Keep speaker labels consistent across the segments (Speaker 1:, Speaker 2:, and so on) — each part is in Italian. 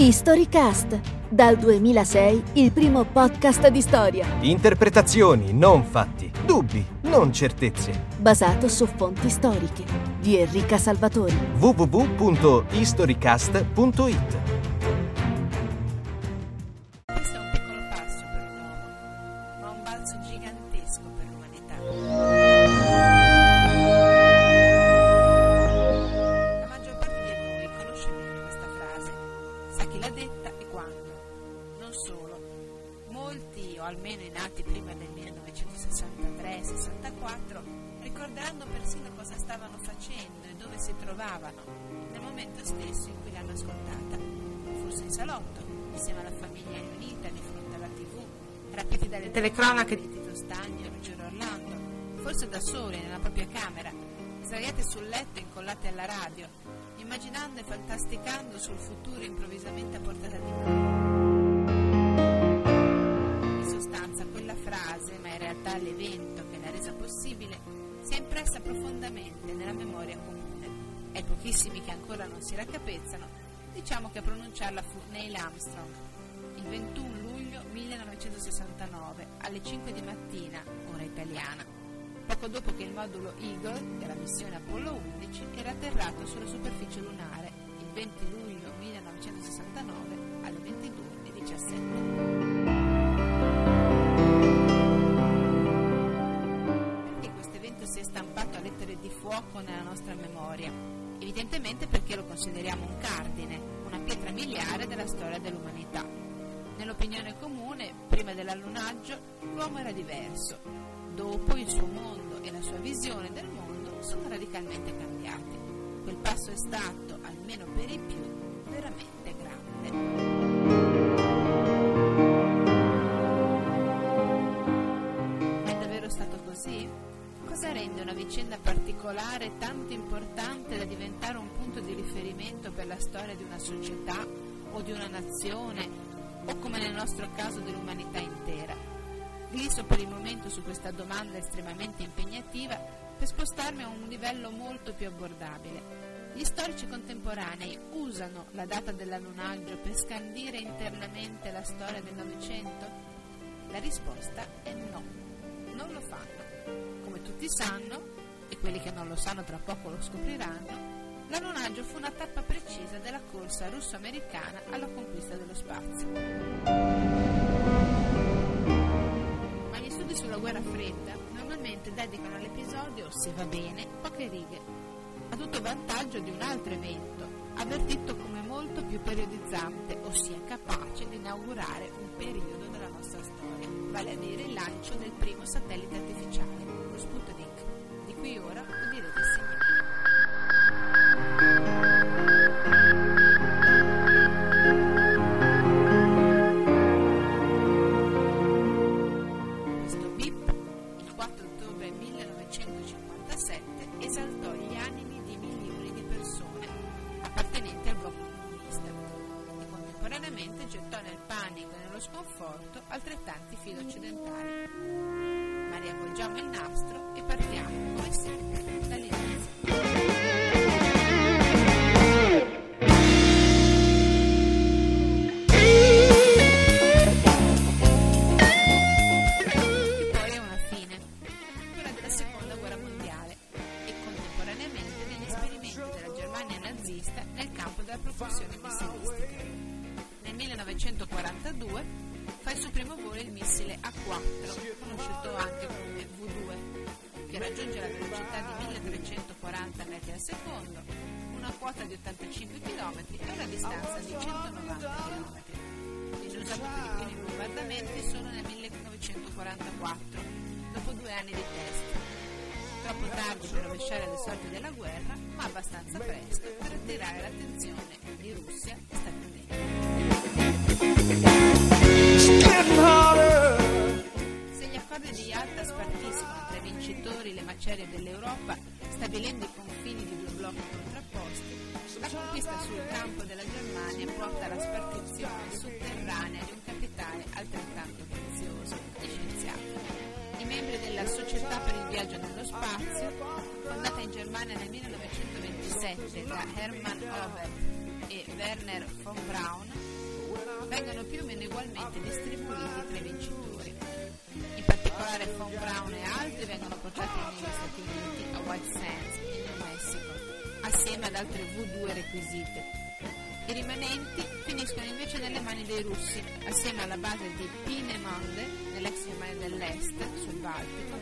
Speaker 1: Historycast, dal 2006 il primo podcast di storia,
Speaker 2: Interpretazioni, non fatti. Dubbi, non certezze.
Speaker 1: basato su fonti storiche, di Enrica Salvatori.
Speaker 2: www.historycast.it
Speaker 3: ricorderanno persino cosa stavano facendo e dove si trovavano nel momento stesso in cui l'hanno ascoltata. Forse in salotto, insieme alla famiglia riunita di fronte alla tv, rapiti dalle telecronache di Tito Stagni e Ruggero Orlando, forse da soli nella propria camera, sdraiati sul letto e incollati alla radio, immaginando e fantasticando sul futuro improvvisamente a portata di mano. In sostanza quella frase, ma in realtà l'evento che l'ha resa possibile, impressa profondamente nella memoria comune. Ai pochissimi che ancora non si raccapezzano, diciamo che a pronunciarla fu Neil Armstrong, il 21 luglio 1969, alle 5 di mattina, ora italiana, poco dopo che il modulo Eagle della missione Apollo 11 era atterrato sulla superficie lunare, il 20 luglio 1969, alle 22.17. fuoco nella nostra memoria? Evidentemente perché lo consideriamo un cardine, una pietra miliare della storia dell'umanità. Nell'opinione comune, prima dell'allunaggio, l'uomo era diverso. Dopo il suo mondo e la sua visione del mondo sono radicalmente cambiati. Quel passo è stato, almeno per i più, veramente grande. Cosa rende una vicenda particolare tanto importante da diventare un punto di riferimento per la storia di una società o di una nazione o come nel nostro caso dell'umanità intera? Gliso per il momento su questa domanda estremamente impegnativa per spostarmi a un livello molto più abbordabile. Gli storici contemporanei usano la data dell'allunaggio per scandire internamente la storia del Novecento? La risposta è no, non lo fanno. Come tutti sanno, e quelli che non lo sanno tra poco lo scopriranno, l'allunaggio fu una tappa precisa della corsa russo-americana alla conquista dello spazio. Ma gli studi sulla guerra fredda normalmente dedicano all'episodio, se va bene, poche righe, a tutto vantaggio di un altro evento, avvertito come molto più periodizzante, ossia capace di inaugurare un periodo nostra storia, vale a dire il lancio del primo satellite artificiale, lo Sputnik, di cui ora udirete il sconforto altrettanti fili occidentali. Ma riavvolgiamo il nastro e partiamo, come sempre, dall'inizio. Viene usato per i primi bombardamenti solo nel 1944, dopo due anni di test. Troppo tardi per rovesciare le sorti della guerra, ma abbastanza presto per attirare l'attenzione di Russia e Stati Uniti. Se gli accordi di Yalta spartiscono tra i vincitori le macerie dell'Europa, stabilendo i blocchi contrapposti, la conquista sul campo della Germania porta alla spartizione sotterranea di un capitale altrettanto prezioso, gli scienziati. I membri della Società per il viaggio nello spazio, fondata in Germania nel 1927 da Hermann Ober e Werner von Braun, vengono più o meno ugualmente distribuiti tra i vincitori. In particolare Von Braun e altri vengono portati negli Stati Uniti a White Sands, in New Mexico, assieme ad altre V2 requisite. I rimanenti finiscono invece nelle mani dei russi, assieme alla base di Peenemünde, nell'ex Germania dell'Est, sul Baltico,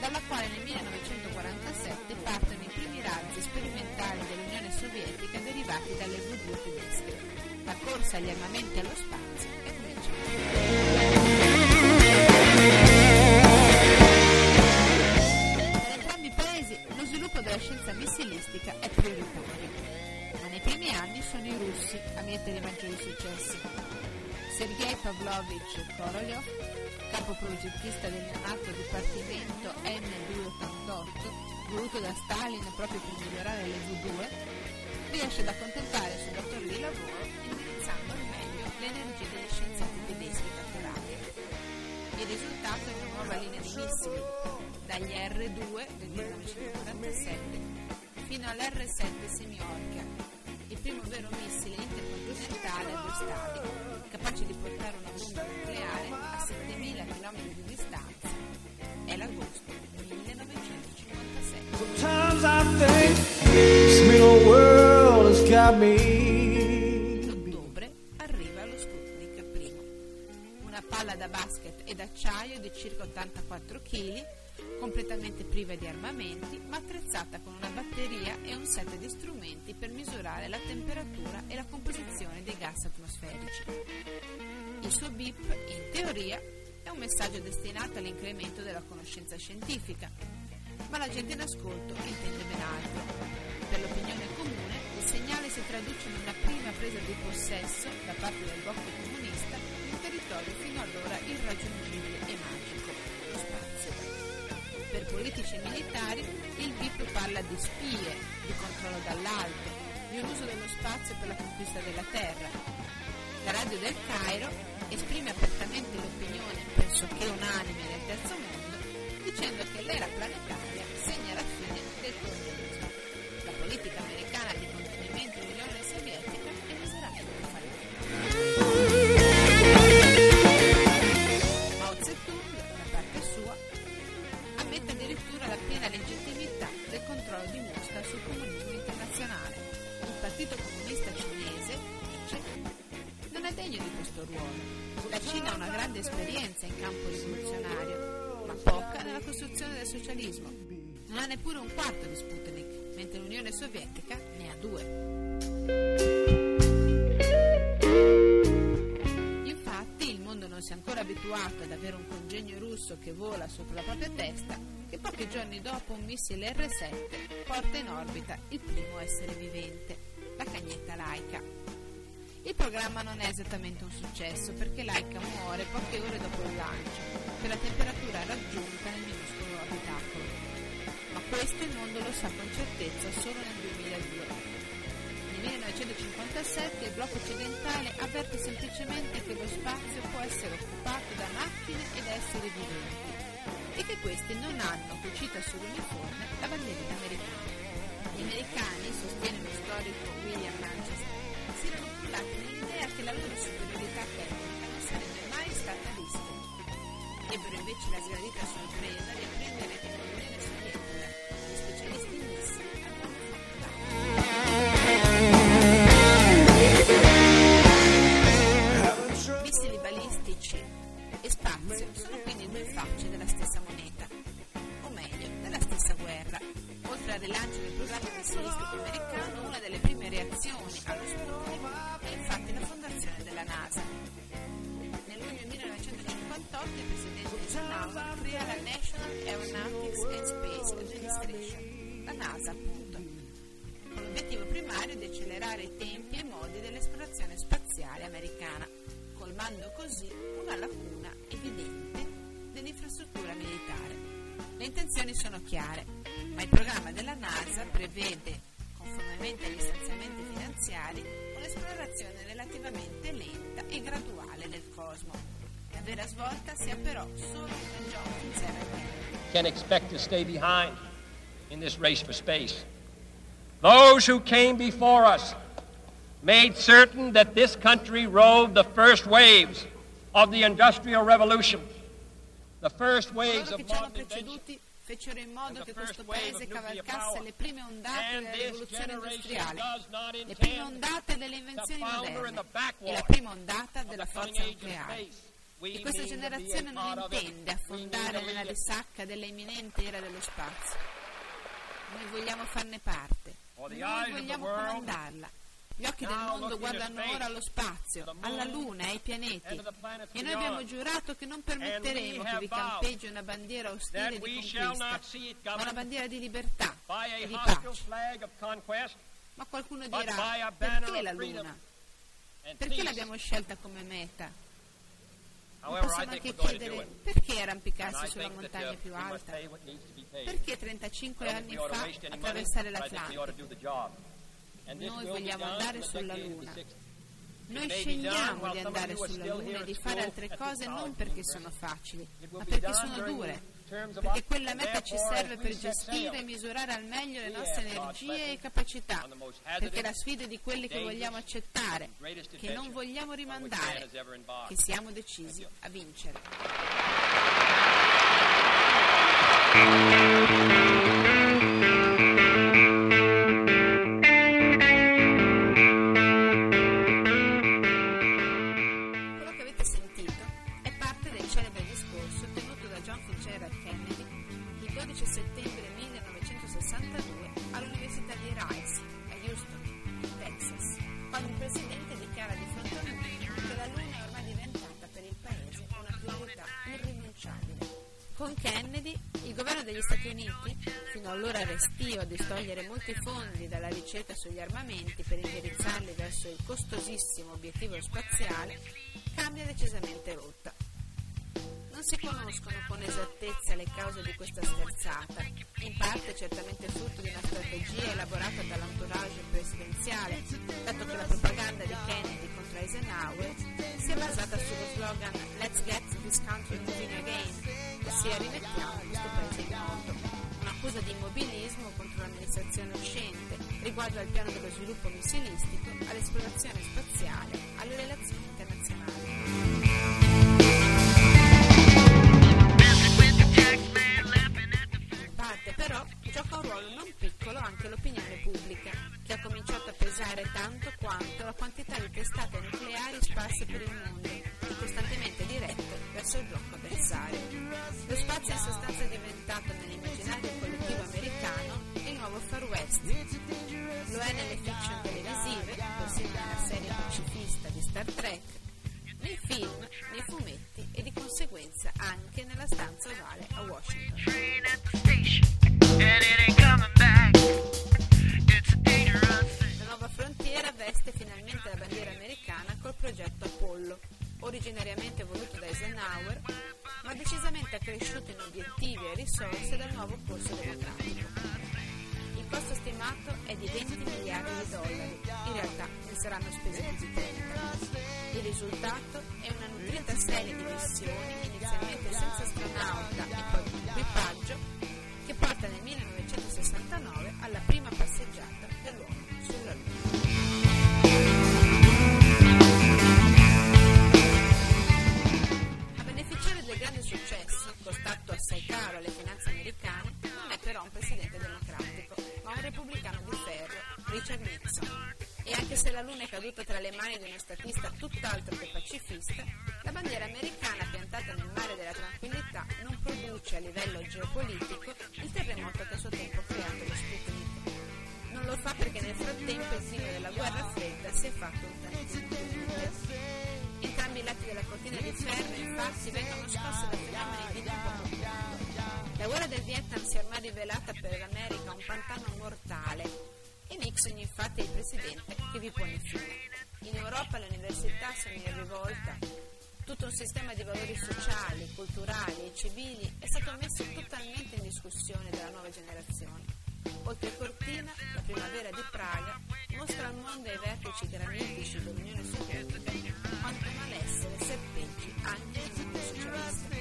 Speaker 3: dalla quale nel 1947 partono i primi razzi sperimentali dell'Unione Sovietica derivati dalle V2 tedesche. La corsa agli armamenti allo spazio è cominciata. Sono i russi a mietere maggiori successi. Sergei Pavlovich Korolev, capo progettista del neonato dipartimento N288, voluto da Stalin proprio per migliorare le V2, riesce ad accontentare il suo datore di lavoro indirizzando al meglio le energie degli scienziati tedeschi catturati. Il risultato è una nuova linea di missili, dagli R2 del 1947 fino all'R7 Semiorca, il primo vero missile intercontinentale a due stadi, capace di portare una bomba nucleare a 7000 km di distanza. È l'agosto 1957.
Speaker 4: Sometimes I think this middle world has got me.
Speaker 3: In ottobre arriva lo Sputnik I, una palla da basket ed acciaio di circa 84 kg, completamente priva di armamenti, ma attrezzata con una batteria e un set di strumenti per misurare la temperatura e la composizione dei gas atmosferici. Il suo BIP, in teoria, è un messaggio destinato all'incremento della conoscenza scientifica, ma la gente in ascolto intende ben altro. Per l'opinione comune, il segnale si traduce in una prima presa di possesso da parte del blocco comunista di un territorio fino allora irraggiungibile e magico, politici e militari, il BIP parla di spie, di controllo dall'alto, di un uso dello spazio per la conquista della terra. La radio del Cairo esprime apertamente l'opinione pressoché unanime del terzo mondo, dicendo che l'era planetaria segna la fine del colonialismo. La politica americana Sputnik, mentre l'Unione Sovietica ne ha due. Infatti il mondo non si è ancora abituato ad avere un congegno russo che vola sopra la propria testa, che pochi giorni dopo un missile R-7 porta in orbita il primo essere vivente, la cagnetta laica. Il programma non è esattamente un successo perché Laika muore poche ore dopo il lancio, per la temperatura raggiunta nel questo il mondo lo sa con certezza solo nel 2002. Nel 1957 il blocco occidentale avverte semplicemente che lo spazio può essere occupato da macchine ed esseri viventi e che questi non hanno, che cita sull'uniforme, la bandiera americana. Gli americani, sostiene lo storico William Manchester, si erano cullati nell'idea che la loro superiorità tecnica non sarebbe mai stata vista. Ebbero invece la sgradita sorpresa di apprendere che nell'Unione Sovietica Space la NASA appunto, l'obiettivo primario di accelerare i tempi e i modi dell'esplorazione spaziale americana, colmando così una lacuna evidente dell'infrastruttura militare. Le intenzioni sono chiare, ma il programma della NASA prevede, conformemente agli stanziamenti finanziari, un'esplorazione relativamente lenta e graduale del cosmo. Vera svolta sia però solo con John Fitzgerald Kennedy.
Speaker 5: can expect to stay behind in this race for space. Those who came before us made certain that this country rode the first waves of the Industrial Revolution, the first waves of modern invention.
Speaker 3: fecero in modo che questo paese cavalcasse le prime ondate della rivoluzione industriale, le prime ondate delle invenzioni moderne e la prima ondata della forza nucleare.
Speaker 5: Space. We
Speaker 3: E questa generazione non intende affondare nella risacca della imminente era dello spazio. Noi vogliamo farne parte, noi vogliamo comandarla. Gli occhi del mondo guardano ora allo spazio, alla Luna, ai pianeti. E noi abbiamo giurato che non permetteremo che vi campeggi una bandiera ostile di conquista, ma una bandiera di libertà e di pace. Ma qualcuno dirà, perché la Luna? Perché l'abbiamo scelta come meta? Ma
Speaker 5: However, I
Speaker 3: possiamo anche chiedere perché arrampicarsi sulla montagna
Speaker 5: uh,
Speaker 3: più alta? Perché 35
Speaker 5: I don't
Speaker 3: anni fa attraversare l'Atlantico? Noi vogliamo andare sulla Luna.
Speaker 5: 60s.
Speaker 3: Noi scegliamo di andare sulla Luna e di fare altre cose non perché sono facili, ma perché sono dure. Perché quella meta ci serve per gestire e misurare al meglio le nostre energie e capacità. Perché la sfida di quelli che vogliamo accettare, che non vogliamo rimandare, che siamo decisi a vincere. Allora restio a distogliere molti fondi dalla ricerca sugli armamenti per indirizzarli verso il costosissimo obiettivo spaziale, cambia decisamente rotta. Non si conoscono con esattezza le cause di questa sterzata, in parte certamente frutto di una strategia elaborata dall'entourage presidenziale, dato che la propaganda di Kennedy contro Eisenhower si è basata sullo slogan Let's get this country moving again, ossia rimettiamo questo paese in moto. Un'accusa di immobilismo contro l'amministrazione uscente riguardo al piano dello sviluppo missilistico, all'esplorazione spaziale, alle relazioni Star Trek, nei film, nei fumetti e di conseguenza anche nella stanza ovale a Washington. La nuova frontiera veste finalmente la bandiera americana col progetto Apollo, originariamente voluto da Eisenhower, ma decisamente accresciuto in obiettivi e risorse dal nuovo corso democratico. Costo stimato è di 20 miliardi di dollari, in realtà ne saranno spesi più di 30. Il risultato è una nutrita serie di missioni, inizialmente senza astronauta e poi con equipaggio, che porta nel 1969 alla prima passeggiata dell'uomo sulla Luna. Che vi pone fine. In Europa le università sono in rivolta, tutto un sistema di valori sociali, culturali e civili è stato messo totalmente in discussione dalla nuova generazione. Oltre Cortina, la primavera di Praga mostra al mondo e ai vertici granitici dell'Unione Sovietica quanto malessere serpeggi anche nel mondo socialista.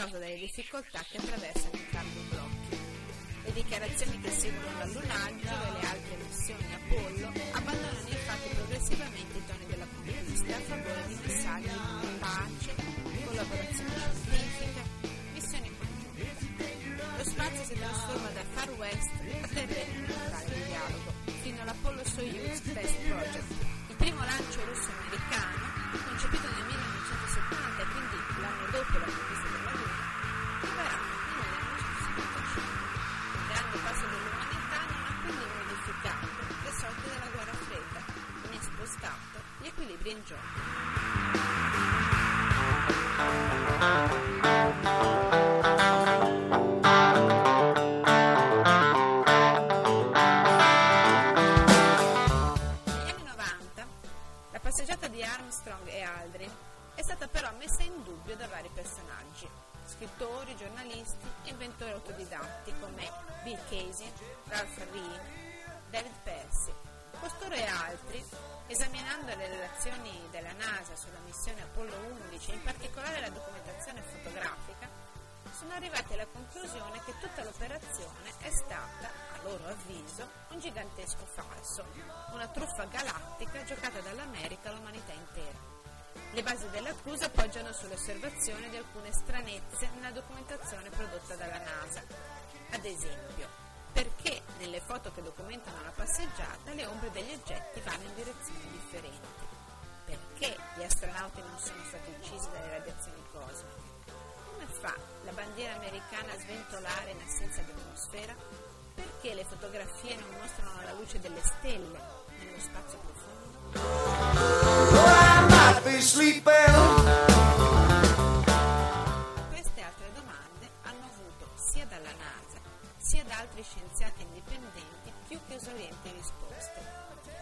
Speaker 3: Causa delle difficoltà che attraversano entrambi i blocchi. Le dichiarazioni che seguono l'allunaggio e le altre missioni Apollo abbandonano infatti progressivamente i toni della conquista a favore di messaggi di pace, collaborazione scientifica, missioni congiunte. Lo spazio si trasforma da Far West a terreno neutrale di dialogo, fino all'Apollo Soyuz Test Project, il primo lancio russo-americano concepito nel 1970 e quindi l'anno dopo la 90 la passeggiata di Armstrong e Aldrin è stata però messa in dubbio da vari personaggi, scrittori, giornalisti, inventori autodidatti come Bill Casey, Ralph Reed, David Percy. Costoro e altri, esaminando le relazioni della NASA sulla missione Apollo 11 e in particolare la documentazione fotografica, sono arrivati alla conclusione che tutta l'operazione è stata, a loro avviso, un gigantesco falso, una truffa galattica giocata dall'America all'umanità intera. Le basi dell'accusa poggiano sulle osservazioni di alcune stranezze nella documentazione prodotta dalla NASA. Ad esempio, perché nelle foto che documentano la passeggiata le ombre degli oggetti vanno in direzioni differenti? Perché gli astronauti non sono stati uccisi dalle radiazioni cosmiche? Come fa la bandiera americana a sventolare in assenza di atmosfera? Perché le fotografie non mostrano la luce delle stelle nello spazio profondo? Queste altre domande hanno avuto sia dalla NASA sia da altri scienziati indipendenti più che esaurienti risposte,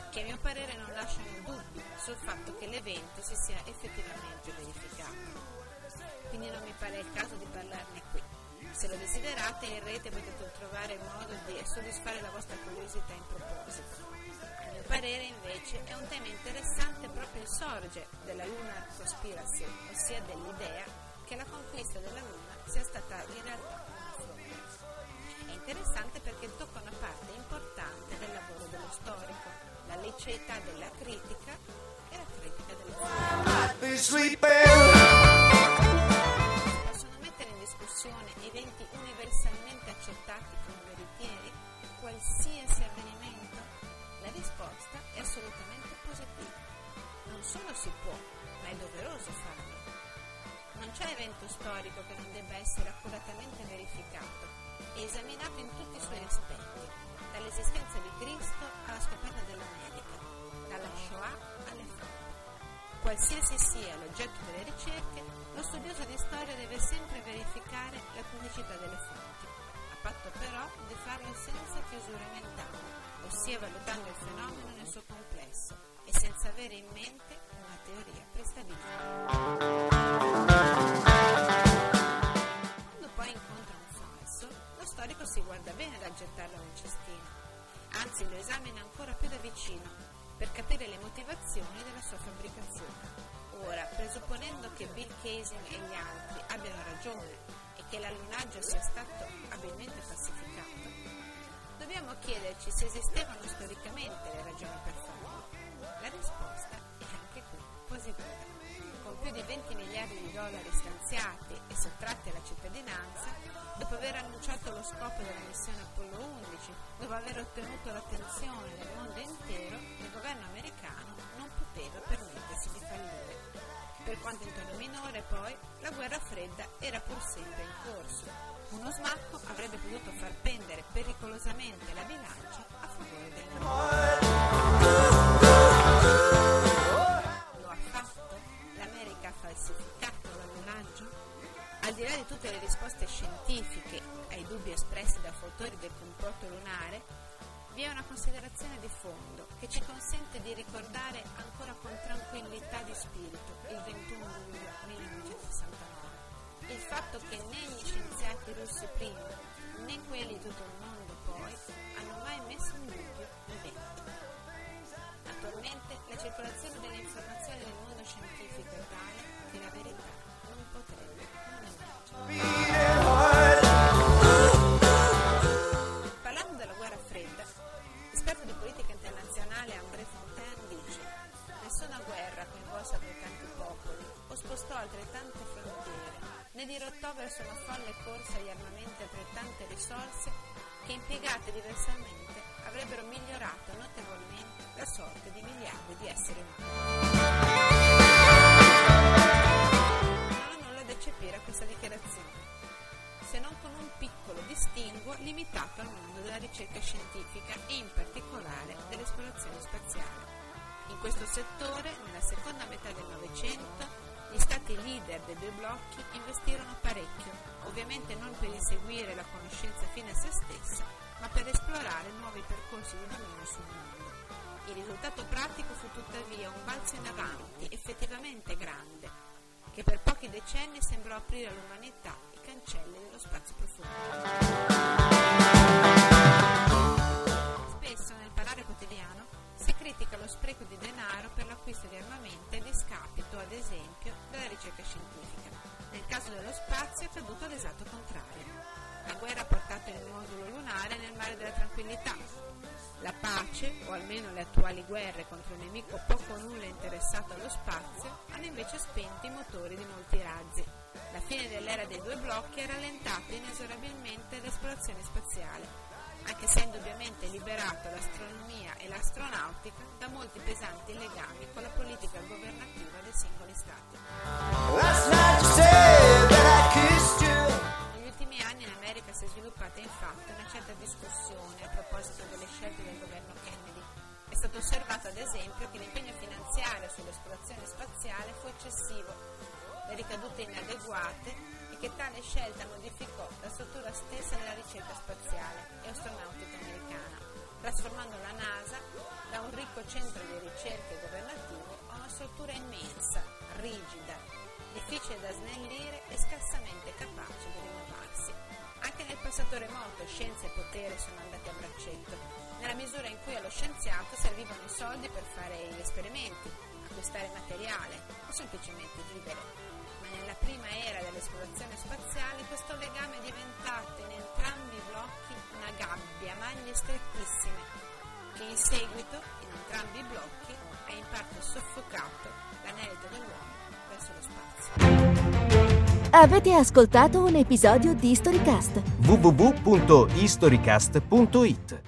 Speaker 3: che a mio parere non lasciano dubbi sul fatto che l'evento si sia effettivamente verificato. Quindi non mi pare il caso di parlarne qui. Se lo desiderate in rete potete trovare il modo di soddisfare la vostra curiosità in proposito. A mio parere invece è un tema interessante proprio il sorge della Lunar Conspiracy, ossia dell'idea che la conquista della Luna sia stata in realtà interessante perché tocca una parte importante del lavoro dello storico, la liceità della critica e la critica
Speaker 4: sleeping.
Speaker 3: Si possono mettere in discussione eventi universalmente accettati come veritieri, qualsiasi avvenimento? La risposta è assolutamente positiva. Non solo si può, ma è doveroso farlo. Non c'è evento storico che non debba essere accuratamente verificato e esaminato in tutti i suoi aspetti, dall'esistenza di Cristo alla scoperta dell'America, dalla Shoah alle foto. Qualsiasi sia l'oggetto delle ricerche, lo studioso di storia deve sempre verificare la pubblicità delle fonti, a patto però di farlo senza chiusure mentali, ossia valutando il fenomeno nel suo complesso e senza avere in mente una teoria prestabilita. Tono minore, poi, la guerra fredda era pur sempre in corso. Uno smacco avrebbe potuto far pendere pericolosamente la bilancia a favore del nemico. Lo ha fatto? L'America ha falsificato l'allunaggio? Al di là di tutte le risposte scientifiche ai dubbi espressi da fautori del complotto lunare, vi è una considerazione di fondo che ci consente di ricordare ancora con tranquillità di spirito il 21 luglio 1969. Il fatto che né gli scienziati russi prima né quelli di tutto il mondo poi hanno mai messo in dubbio l'evento. Attualmente la circolazione delle informazioni nel mondo scientifico settore, nella seconda metà del Novecento, gli stati leader dei due blocchi investirono parecchio, ovviamente non per inseguire la conoscenza fine a se stessa, ma per esplorare nuovi percorsi di dominio sul mondo. Il risultato pratico fu tuttavia un balzo in avanti effettivamente grande, che per pochi decenni sembrò aprire all'umanità i cancelli dello spazio profondo. Critica lo spreco di denaro per l'acquisto di armamenti a discapito, ad esempio, della ricerca scientifica. Nel caso dello spazio è accaduto l'esatto contrario. La guerra ha portato il modulo lunare nel mare della tranquillità. La pace, o almeno le attuali guerre contro un nemico poco o nulla interessato allo spazio, hanno invece spento i motori di molti razzi. La fine dell'era dei due blocchi ha rallentato inesorabilmente l'esplorazione spaziale anche se indubbiamente liberato l'astronomia e l'astronautica da molti pesanti legami con la politica governativa dei singoli stati. Negli ultimi anni in America si è sviluppata infatti una certa discussione a proposito delle scelte del governo Kennedy. È stato osservato ad esempio che l'impegno finanziario sull'esplorazione spaziale fu eccessivo, le ricadute inadeguate che tale scelta modificò la struttura stessa della ricerca spaziale e astronautica americana, trasformando la NASA da un ricco centro di ricerche governativo a una struttura immensa, rigida, difficile da snellire e scarsamente capace di rinnovarsi. Anche nel passato remoto scienza e potere sono andati a braccetto, nella misura in cui allo scienziato servivano i soldi per fare gli esperimenti, acquistare materiale o semplicemente vivere prima era dell'esplorazione spaziale questo legame è diventato in entrambi i blocchi una gabbia, maglie strettissime, che in seguito, in entrambi i blocchi, ha in parte soffocato l'anelito dell'uomo verso lo spazio.
Speaker 1: Avete ascoltato un episodio di Storycast?
Speaker 2: www.historycast.it